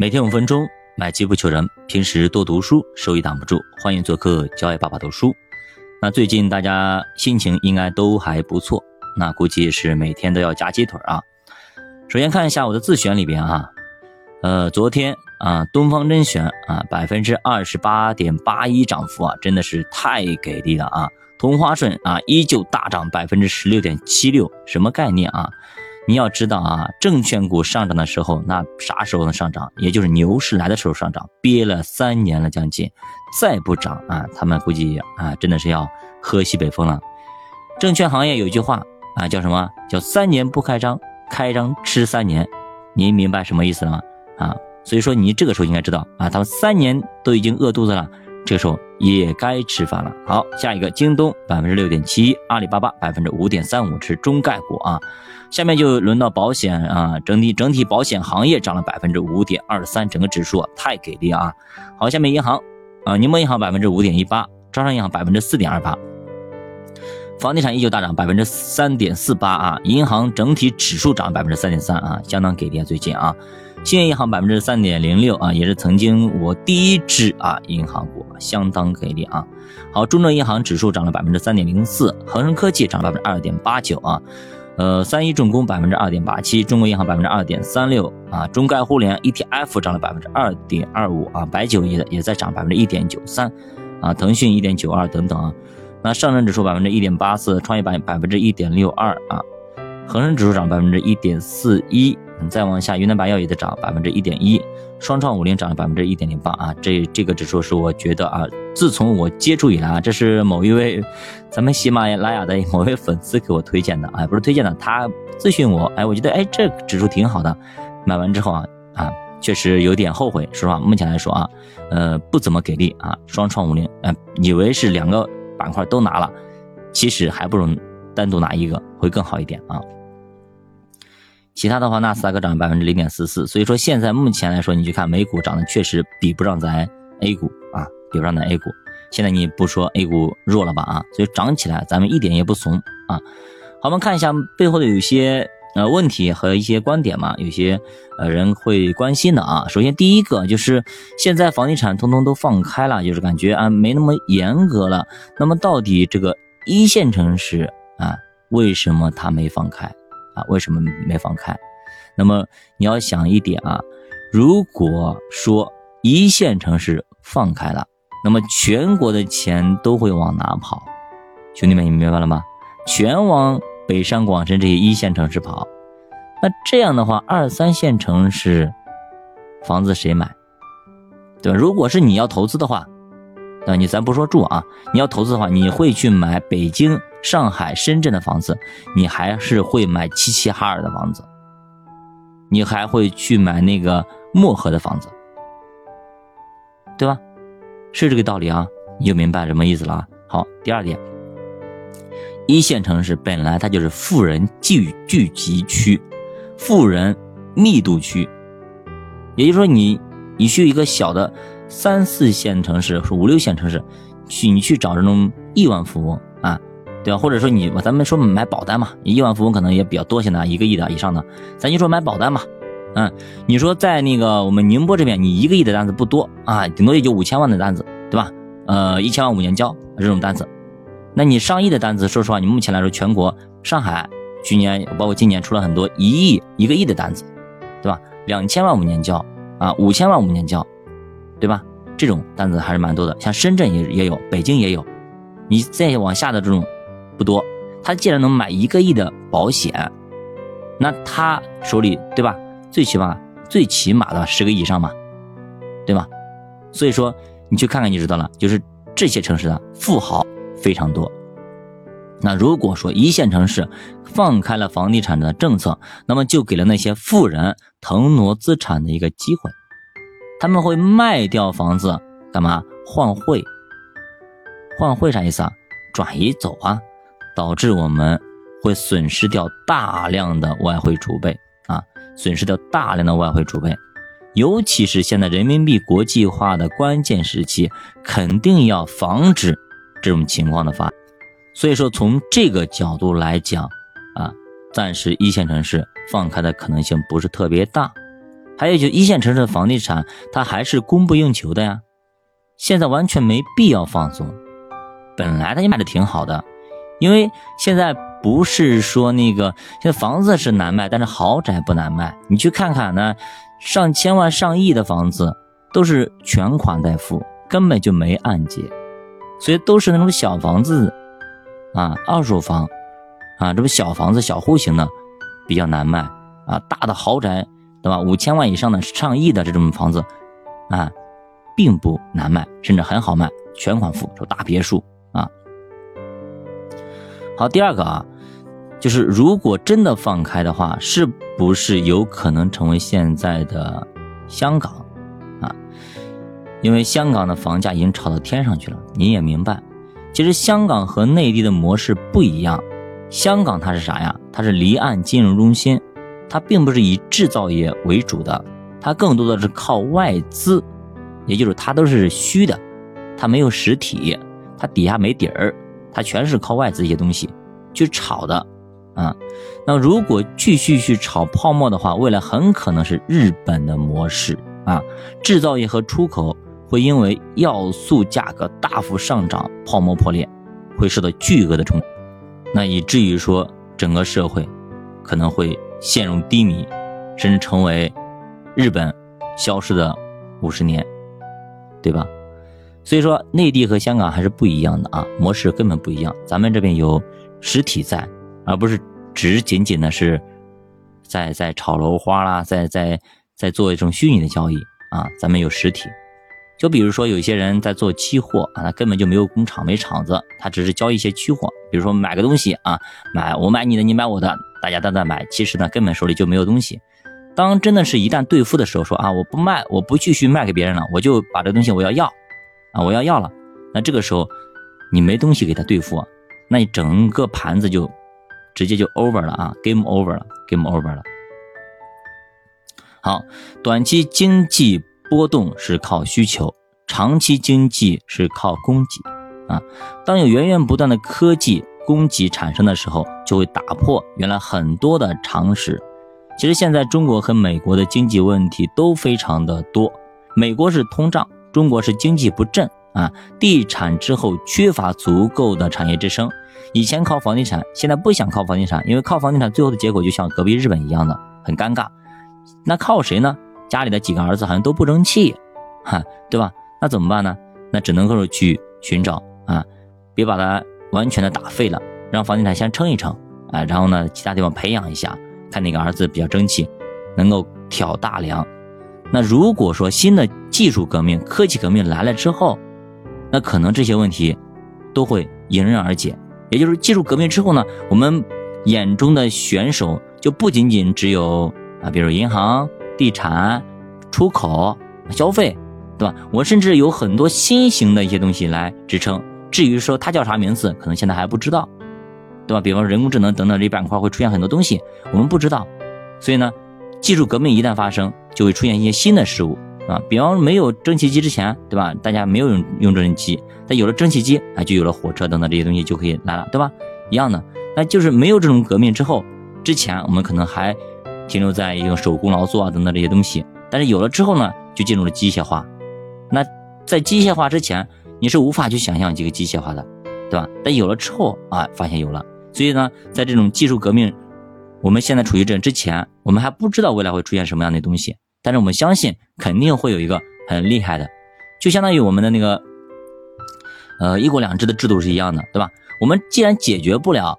每天五分钟，买机不求人。平时多读书，收益挡不住。欢迎做客教爱爸爸读书。那最近大家心情应该都还不错，那估计是每天都要夹鸡腿啊。首先看一下我的自选里边啊，呃，昨天啊，东方甄选啊，百分之二十八点八一涨幅啊，真的是太给力了啊。同花顺啊，依旧大涨百分之十六点七六，什么概念啊？你要知道啊，证券股上涨的时候，那啥时候能上涨？也就是牛市来的时候上涨，憋了三年了将近，再不涨啊，他们估计啊，真的是要喝西北风了。证券行业有一句话啊，叫什么？叫三年不开张，开张吃三年。您明白什么意思了吗？啊，所以说你这个时候应该知道啊，他们三年都已经饿肚子了。这个时候也该吃饭了。好，下一个，京东百分之六点七，阿里巴巴百分之五点三五，是中概股啊。下面就轮到保险啊，整体整体保险行业涨了百分之五点二三，整个指数太给力啊。好，下面银行啊，宁波银行百分之五点一八，招商银行百分之四点二八，房地产依旧大涨百分之三点四八啊。银行整体指数涨百分之三点三啊，相当给力啊，最近啊。兴业银行百分之三点零六啊，也是曾经我第一支啊银行股，相当给力啊。好，中证银行指数涨了百分之三点零四，恒生科技涨了百分之二点八九啊，呃，三一重工百分之二点八七，中国银行百分之二点三六啊，中概互联 ETF 涨了百分之二点二五啊，白酒也也在涨百分之一点九三啊，腾讯一点九二等等啊。那上证指数百分之一点八四，创业板百分之一点六二啊，恒生指数涨百分之一点四一。再往下，云南白药也在涨百分之一点一，双创五零涨了百分之一点零八啊，这这个指数是我觉得啊，自从我接触以来啊，这是某一位咱们喜马拉雅的某位粉丝给我推荐的啊，不是推荐的，他咨询我，哎，我觉得哎这指数挺好的，买完之后啊啊，确实有点后悔，说实话，目前来说啊，呃不怎么给力啊，双创五零，嗯，以为是两个板块都拿了，其实还不如单独拿一个会更好一点啊。其他的话，纳斯达克涨百分之零点四四，所以说现在目前来说，你去看美股涨的确实比不上咱 A 股啊，比不上咱 A 股。现在你不说 A 股弱了吧啊，所以涨起来咱们一点也不怂啊。好，我们看一下背后的有些呃问题和一些观点嘛，有些呃人会关心的啊。首先第一个就是现在房地产通通都放开了，就是感觉啊没那么严格了。那么到底这个一线城市啊，为什么它没放开？啊，为什么没放开？那么你要想一点啊，如果说一线城市放开了，那么全国的钱都会往哪跑？兄弟们，你明白了吗？全往北上广深这些一线城市跑。那这样的话，二三线城市房子谁买？对吧？如果是你要投资的话，那？你咱不说住啊，你要投资的话，你会去买北京？上海、深圳的房子，你还是会买齐齐哈尔的房子，你还会去买那个漠河的房子，对吧？是这个道理啊，你就明白什么意思了。好，第二点，一线城市本来它就是富人聚聚集区，富人密度区，也就是说，你你去一个小的三四线城市、五六线城市去，你去找这种亿万富翁。对吧？或者说你，咱们说买保单嘛，亿万富翁可能也比较多，现在一个亿的以上的，咱就说买保单嘛。嗯，你说在那个我们宁波这边，你一个亿的单子不多啊，顶多也就五千万的单子，对吧？呃，一千万五年交这种单子，那你上亿的单子，说实话，你目前来说，全国上海去年包括今年出了很多一亿、一个亿的单子，对吧？两千万五年交啊，五千万五年交，对吧？这种单子还是蛮多的，像深圳也也有，北京也有，你再往下的这种。不多，他既然能买一个亿的保险，那他手里对吧？最起码最起码的十个亿以上嘛，对吧？所以说你去看看就知道了，就是这些城市的富豪非常多。那如果说一线城市放开了房地产的政策，那么就给了那些富人腾挪资产的一个机会，他们会卖掉房子干嘛？换汇？换汇啥意思啊？转移走啊？导致我们会损失掉大量的外汇储备啊，损失掉大量的外汇储备，尤其是现在人民币国际化的关键时期，肯定要防止这种情况的发。所以说，从这个角度来讲啊，暂时一线城市放开的可能性不是特别大。还有就一线城市的房地产，它还是供不应求的呀。现在完全没必要放松，本来它就卖的挺好的，因为现在不是说那个现在房子是难卖，但是豪宅不难卖。你去看看呢上千万、上亿的房子，都是全款在付，根本就没按揭，所以都是那种小房子啊，二手房啊，这不小房子、小户型的比较难卖啊，大的豪宅对吧？五千万以上的、上亿的这种房子啊。并不难卖，甚至很好卖，全款付，就大别墅。好，第二个啊，就是如果真的放开的话，是不是有可能成为现在的香港啊？因为香港的房价已经炒到天上去了。你也明白，其实香港和内地的模式不一样。香港它是啥呀？它是离岸金融中心，它并不是以制造业为主的，它更多的是靠外资。也就是它都是虚的，它没有实体，它底下没底儿，它全是靠外资一些东西去炒的啊。那如果继续去炒泡沫的话，未来很可能是日本的模式啊。制造业和出口会因为要素价格大幅上涨，泡沫破裂，会受到巨额的冲击，那以至于说整个社会可能会陷入低迷，甚至成为日本消失的五十年。对吧？所以说，内地和香港还是不一样的啊，模式根本不一样。咱们这边有实体在，而不是只仅仅的是在在炒楼花啦，在在在做一种虚拟的交易啊。咱们有实体，就比如说有些人在做期货啊，他根本就没有工厂没厂子，他只是交一些期货。比如说买个东西啊，买我买你的，你买我的，大家都在买，其实呢根本手里就没有东西。当真的是一旦兑付的时候，说啊，我不卖，我不继续卖给别人了，我就把这东西我要要，啊，我要要了，那这个时候你没东西给他兑付，那你整个盘子就直接就 over 了啊，game over 了，game over 了。好，短期经济波动是靠需求，长期经济是靠供给啊。当有源源不断的科技供给产生的时候，就会打破原来很多的常识。其实现在中国和美国的经济问题都非常的多，美国是通胀，中国是经济不振啊，地产之后缺乏足够的产业支撑，以前靠房地产，现在不想靠房地产，因为靠房地产最后的结果就像隔壁日本一样的很尴尬，那靠谁呢？家里的几个儿子好像都不争气，哈，对吧？那怎么办呢？那只能够去寻找啊，别把它完全的打废了，让房地产先撑一撑啊，然后呢，其他地方培养一下。看哪个儿子比较争气，能够挑大梁。那如果说新的技术革命、科技革命来了之后，那可能这些问题都会迎刃而解。也就是技术革命之后呢，我们眼中的选手就不仅仅只有啊，比如银行、地产、出口、消费，对吧？我甚至有很多新型的一些东西来支撑。至于说它叫啥名字，可能现在还不知道。对吧？比方说人工智能等等这板块会出现很多东西，我们不知道，所以呢，技术革命一旦发生，就会出现一些新的事物啊。比方没有蒸汽机之前，对吧？大家没有用用蒸汽机，但有了蒸汽机啊，就有了火车等等这些东西就可以来了，对吧？一样的，那就是没有这种革命之后，之前我们可能还停留在一个手工劳作啊等等这些东西，但是有了之后呢，就进入了机械化。那在机械化之前，你是无法去想象这个机械化的，对吧？但有了之后啊，发现有了。所以呢，在这种技术革命，我们现在处于这之前，我们还不知道未来会出现什么样的东西，但是我们相信肯定会有一个很厉害的，就相当于我们的那个，呃，一国两制的制度是一样的，对吧？我们既然解决不了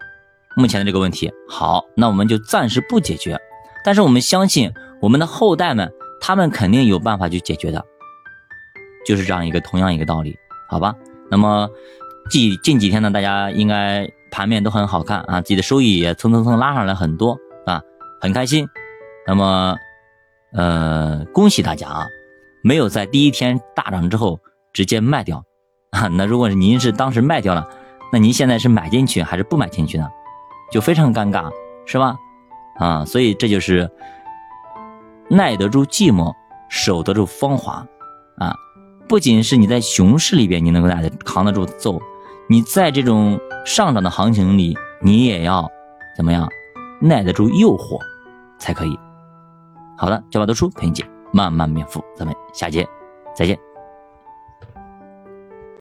目前的这个问题，好，那我们就暂时不解决，但是我们相信我们的后代们，他们肯定有办法去解决的，就是这样一个同样一个道理，好吧？那么近近几天呢，大家应该。盘面都很好看啊，自己的收益也蹭蹭蹭拉上来很多啊，很开心。那么，呃，恭喜大家啊，没有在第一天大涨之后直接卖掉啊。那如果您是当时卖掉了，那您现在是买进去还是不买进去呢？就非常尴尬，是吧？啊，所以这就是耐得住寂寞，守得住芳华啊。不仅是你在熊市里边你能够耐得扛得住揍。你在这种上涨的行情里，你也要怎么样耐得住诱惑才可以。好的，教爸读书陪你姐慢慢变富，咱们下节再见。